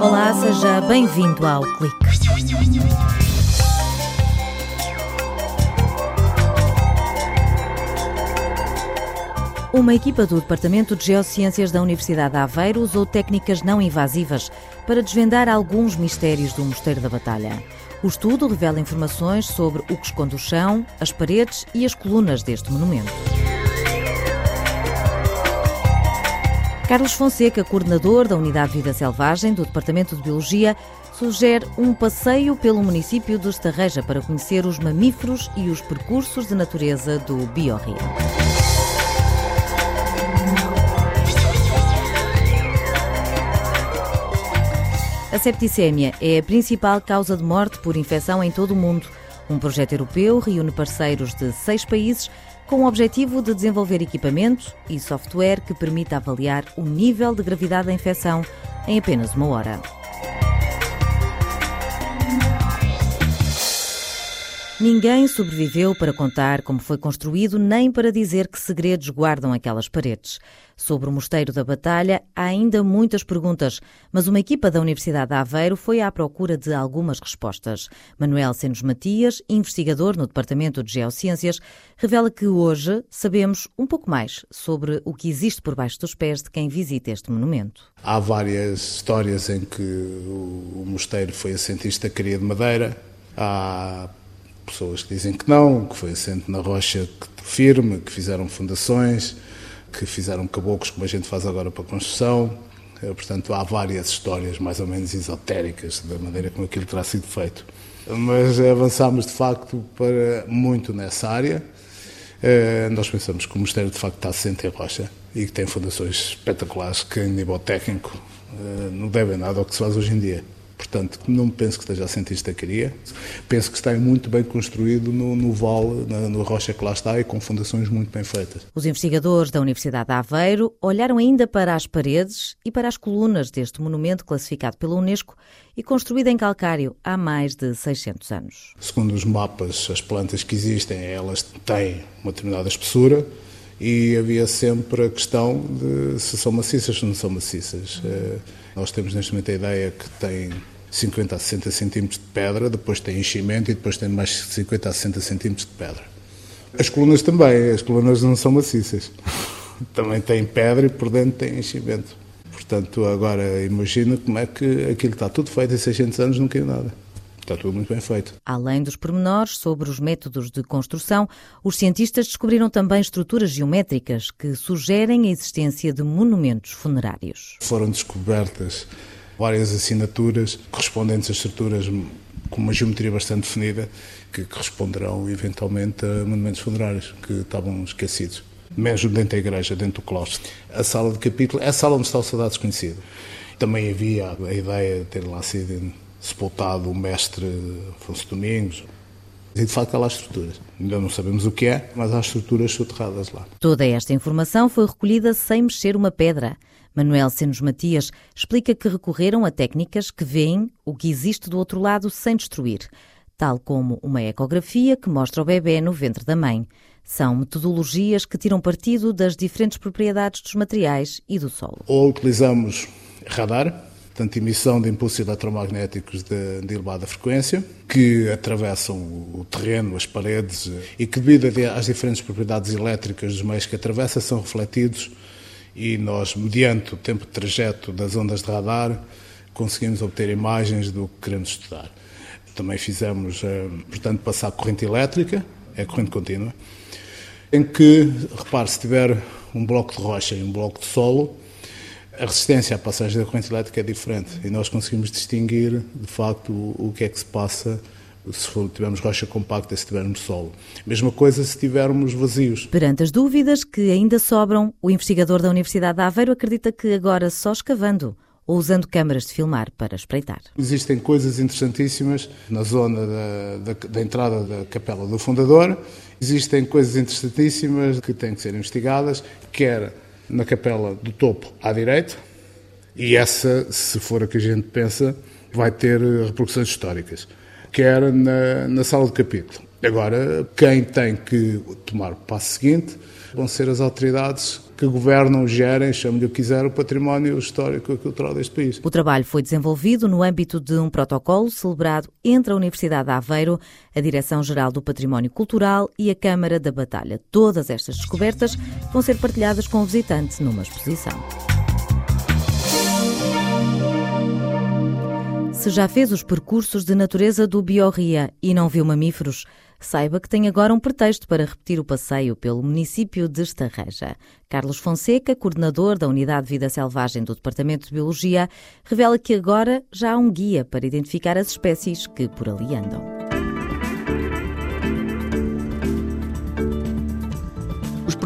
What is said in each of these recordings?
Olá, seja bem-vindo ao Clique. Uma equipa do Departamento de Geociências da Universidade de Aveiro usou técnicas não invasivas para desvendar alguns mistérios do Mosteiro da Batalha. O estudo revela informações sobre o que esconde o chão, as paredes e as colunas deste monumento. Carlos Fonseca, coordenador da Unidade de Vida Selvagem do Departamento de Biologia, sugere um passeio pelo município de Estarreja para conhecer os mamíferos e os percursos de natureza do Biorrio. A septicémia é a principal causa de morte por infecção em todo o mundo. Um projeto europeu reúne parceiros de seis países com o objetivo de desenvolver equipamento e software que permita avaliar o nível de gravidade da infecção em apenas uma hora. Ninguém sobreviveu para contar como foi construído, nem para dizer que segredos guardam aquelas paredes. Sobre o Mosteiro da Batalha, há ainda muitas perguntas, mas uma equipa da Universidade de Aveiro foi à procura de algumas respostas. Manuel Senos Matias, investigador no Departamento de Geociências, revela que hoje sabemos um pouco mais sobre o que existe por baixo dos pés de quem visita este monumento. Há várias histórias em que o mosteiro foi assentista cria de madeira. Há pessoas que dizem que não, que foi assente na rocha firme, que fizeram fundações, que fizeram caboclos como a gente faz agora para a construção. Eh, portanto, há várias histórias mais ou menos esotéricas da maneira como aquilo terá sido feito. Mas avançámos de facto para muito nessa área. Eh, nós pensamos que o Mosteiro de facto está assente em rocha e que tem fundações espetaculares que, em nível técnico, eh, não devem nada ao que se faz hoje em dia. Portanto, não penso que esteja a sentir estacaria. Penso que está muito bem construído no, no vale, na, no rocha que lá está e com fundações muito bem feitas. Os investigadores da Universidade de Aveiro olharam ainda para as paredes e para as colunas deste monumento classificado pela Unesco e construído em calcário há mais de 600 anos. Segundo os mapas, as plantas que existem, elas têm uma determinada espessura e havia sempre a questão de se são maciças ou não são maciças. Eh, nós temos neste momento a ideia que tem 50 a 60 centímetros de pedra, depois tem enchimento e depois tem mais 50 a 60 centímetros de pedra. As colunas também, as colunas não são maciças. também têm pedra e por dentro tem enchimento. Portanto, agora imagina como é que aquilo está tudo feito em 600 anos não caiu nada. Está tudo muito bem feito. Além dos pormenores sobre os métodos de construção, os cientistas descobriram também estruturas geométricas que sugerem a existência de monumentos funerários. Foram descobertas várias assinaturas correspondentes a estruturas com uma geometria bastante definida que corresponderão eventualmente a monumentos funerários que estavam esquecidos. Mesmo dentro da igreja, dentro do claustro. A sala de capítulo é a sala onde está o soldado desconhecido. Também havia a ideia de ter lá sido sepultado o mestre Afonso Domingos. E de facto há lá estruturas. Ainda não sabemos o que é, mas há estruturas soterradas lá. Toda esta informação foi recolhida sem mexer uma pedra. Manuel Senos Matias explica que recorreram a técnicas que veem o que existe do outro lado sem destruir, tal como uma ecografia que mostra o bebê no ventre da mãe. São metodologias que tiram partido das diferentes propriedades dos materiais e do solo. Ou utilizamos radar, portanto, emissão de impulsos eletromagnéticos de, de, elevada frequência, que atravessam o terreno, as paredes, e que, devido às diferentes propriedades elétricas dos meios que atravessa, são refletidos e nós, mediante o tempo de trajeto das ondas de radar, conseguimos obter imagens do que queremos estudar. Também fizemos, eh, portanto, passar corrente elétrica, é corrente contínua, em que, repare, se tiver um bloco de rocha e um bloco de solo, a resistência à passagem da corrente elétrica é diferente e nós conseguimos distinguir, de facto, o, que é que se passa se tivermos rocha compacta, se tivermos solo. Mesma coisa se tivermos vazios. Perante as dúvidas que ainda sobram, o investigador da Universidade de Aveiro acredita que agora só escavando ou usando câmaras de filmar para espreitar. Existem coisas interessantíssimas na zona da, da, da entrada da capela do fundador. Existem coisas interessantíssimas que têm que ser investigadas, quer na capela do topo à direita, e essa, se for a que a gente pensa, vai ter repercussões históricas, quer na, na sala de capítulo. Agora, quem tem que tomar o passo seguinte vão ser as autoridades que governam, gerem, chame-lhe o que quiser, o património histórico e cultural deste país. O trabalho foi desenvolvido no âmbito de um protocolo celebrado entre a Universidade de Aveiro, a Direção-Geral do Património Cultural e a Câmara da Batalha. Todas estas descobertas vão ser partilhadas com o visitante numa exposição. Se já fez os percursos de natureza do Biorria e não viu mamíferos, saiba que tem agora um pretexto para repetir o passeio pelo município de Estarreja. Carlos Fonseca, coordenador da Unidade de Vida Selvagem do Departamento de Biologia, revela que agora já há um guia para identificar as espécies que por ali andam.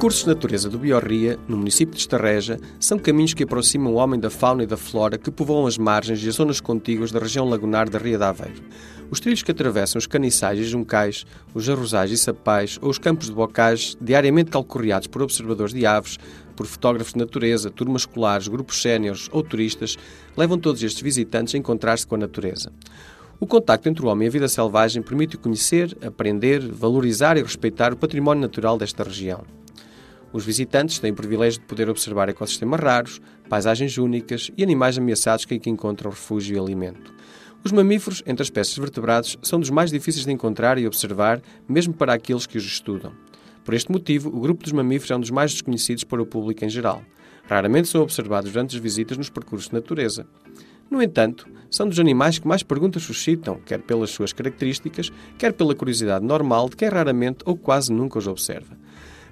Percursos de natureza do Biorria, no município de Estarreja, são caminhos que aproximam o homem da fauna e da flora que povoam as margens e as zonas contíguas da região lagunar da Ria de Aveiro. Os trilhos que atravessam os caniçais e juncais, os arrozais e sapais ou os campos de bocage, diariamente calcorreados por observadores de aves, por fotógrafos de natureza, turmas escolares, grupos séniores ou turistas, levam todos estes visitantes a encontrar-se com a natureza. O contacto entre o homem e a vida selvagem permite conhecer, aprender, valorizar e respeitar o património natural desta região. Os visitantes têm o privilégio de poder observar ecossistemas raros, paisagens únicas e animais ameaçados que aqui encontram refúgio e alimento. Os mamíferos, entre as espécies vertebrados, são dos mais difíceis de encontrar e observar, mesmo para aqueles que os estudam. Por este motivo, o grupo dos mamíferos é um dos mais desconhecidos para o público em geral. Raramente são observados durante as visitas nos percursos de natureza. No entanto, são dos animais que mais perguntas suscitam, quer pelas suas características, quer pela curiosidade normal de quem raramente ou quase nunca os observa.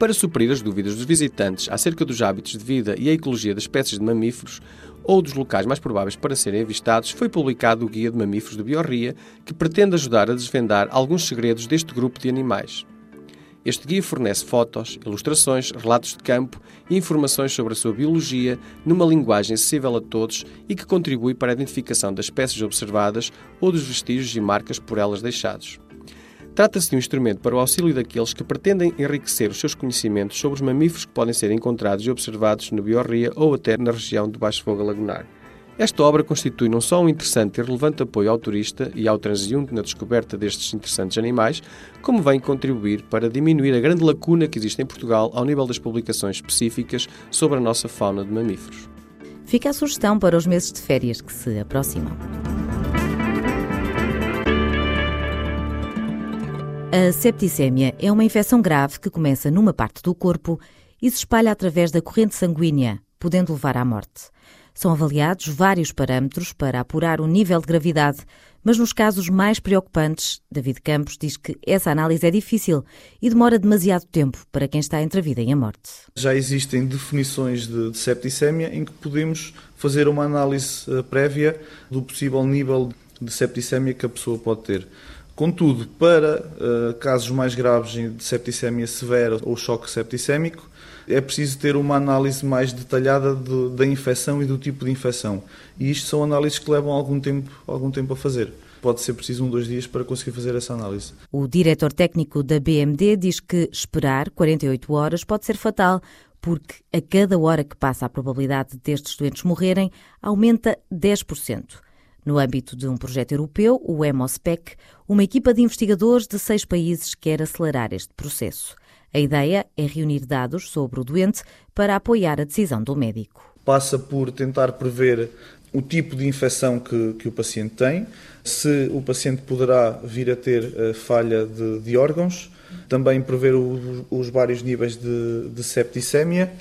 Para suprir as dúvidas dos visitantes acerca dos hábitos de vida e a ecologia das espécies de mamíferos ou dos locais mais prováveis para serem avistados, foi publicado o Guia de Mamíferos do Biorria, que pretende ajudar a desvendar alguns segredos deste grupo de animais. Este guia fornece fotos, ilustrações, relatos de campo e informações sobre a sua biologia numa linguagem acessível a todos e que contribui para a identificação das espécies observadas ou dos vestígios e marcas por elas deixados. Trata-se de um instrumento para o auxílio daqueles que pretendem enriquecer os seus conhecimentos sobre os mamíferos que podem ser encontrados e observados no Biorria ou até na região do Baixo Fogo Lagunar. Esta obra constitui não só um interessante e relevante apoio ao turista e ao transeunte na descoberta destes interessantes animais, como vem contribuir para diminuir a grande lacuna que existe em Portugal ao nível das publicações específicas sobre a nossa fauna de mamíferos. Fica a sugestão para os meses de férias que se aproximam. A septicémia é uma infecção grave que começa numa parte do corpo e se espalha através da corrente sanguínea, podendo levar à morte. São avaliados vários parâmetros para apurar o nível de gravidade, mas nos casos mais preocupantes, David Campos diz que essa análise é difícil e demora demasiado tempo para quem está entre a vida e a morte. Já existem definições de, septicémia em que podemos fazer uma análise eh, prévia do possível nível de septicémia que a pessoa pode ter. Contudo, para uh, casos mais graves de septicemia severa ou choque septicémico, é preciso ter uma análise mais detalhada de, da infecção e do tipo de infecção. E isto são análises que levam algum tempo, algum tempo a fazer. Pode ser preciso um, dois dias para conseguir fazer essa análise. O diretor técnico da BMD diz que esperar 48 horas pode ser fatal, porque a cada hora que passa a probabilidade destes doentes morrerem aumenta 10%. No âmbito de um projeto europeu, o EMOSPEC, uma equipa de investigadores de seis países quer acelerar este processo. A ideia é reunir dados sobre o doente para apoiar a decisão do médico. Passa por tentar prever o tipo de infecção que, que o paciente tem, se o paciente poderá vir a ter uh, falha de, de, órgãos, também prever o, os vários níveis de, de septicémia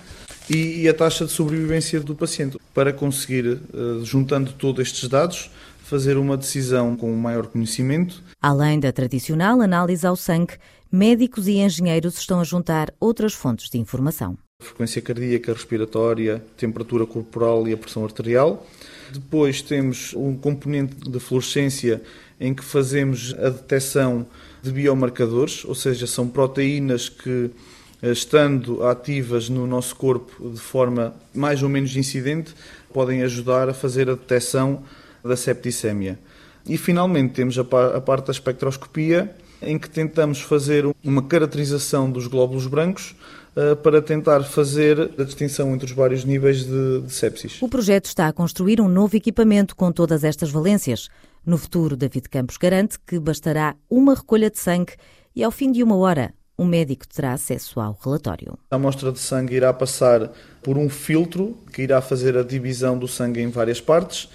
e, e, a taxa de sobrevivência do paciente, para conseguir, uh, juntando todos estes dados, fazer uma decisão com maior conhecimento. Além da tradicional análise ao sangue, médicos e engenheiros estão a juntar outras fontes de informação. A frequência cardíaca, respiratória, temperatura corporal e a pressão arterial. Depois temos um componente de fluorescência em que fazemos a detecção de biomarcadores, ou seja, são proteínas que, eh, estando ativas no nosso corpo de forma mais ou menos incidente, podem ajudar a fazer a detecção da septicemia. E finalmente temos a parte da espectroscopia, em que tentamos fazer uma caracterização dos glóbulos brancos uh, para tentar fazer a distinção entre os vários níveis de, de sepsis. O projeto está a construir um novo equipamento com todas estas valências. No futuro, David Campos garante que bastará uma recolha de sangue e, ao fim de uma hora, o médico terá acesso ao relatório. A amostra de sangue irá passar por um filtro que irá fazer a divisão do sangue em várias partes.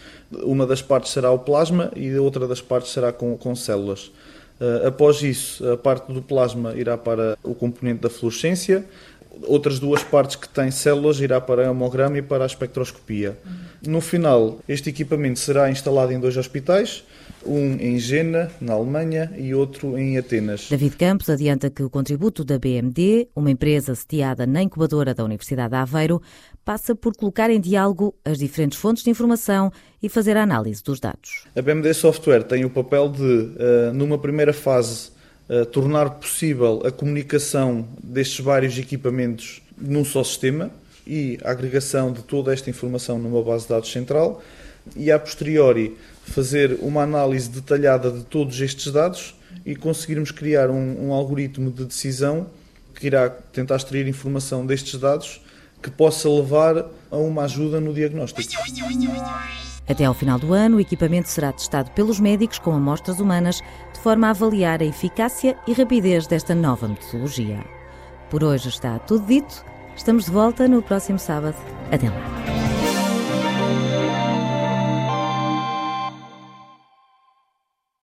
Uma das partes será o plasma e a outra das partes será com, com células. Uh, após isso, a parte do plasma irá para o componente da fluorescência, outras duas partes que têm células irá para a hemograma e para a espectroscopia. No final, este equipamento será instalado em dois hospitais, um em Jena, na Alemanha, e outro em Atenas. David Campos adianta que o contributo da BMD, uma empresa sediada na incubadora da Universidade de Aveiro, passa por colocar em diálogo as diferentes fontes de informação e fazer a análise dos dados. A BMD Software tem o papel de, eh, numa primeira fase, eh, tornar possível a comunicação destes vários equipamentos num só sistema e a agregação de toda esta informação numa base de dados central e, a posteriori, fazer uma análise detalhada de todos estes dados e conseguirmos criar um, um algoritmo de decisão que irá tentar extrair informação destes dados que possa levar a uma ajuda no diagnóstico. Até ao final do ano, o equipamento será testado pelos médicos com amostras humanas, de forma a avaliar a eficácia e rapidez desta nova metodologia. Por hoje está tudo dito. Estamos de volta no próximo sábado. Até lá.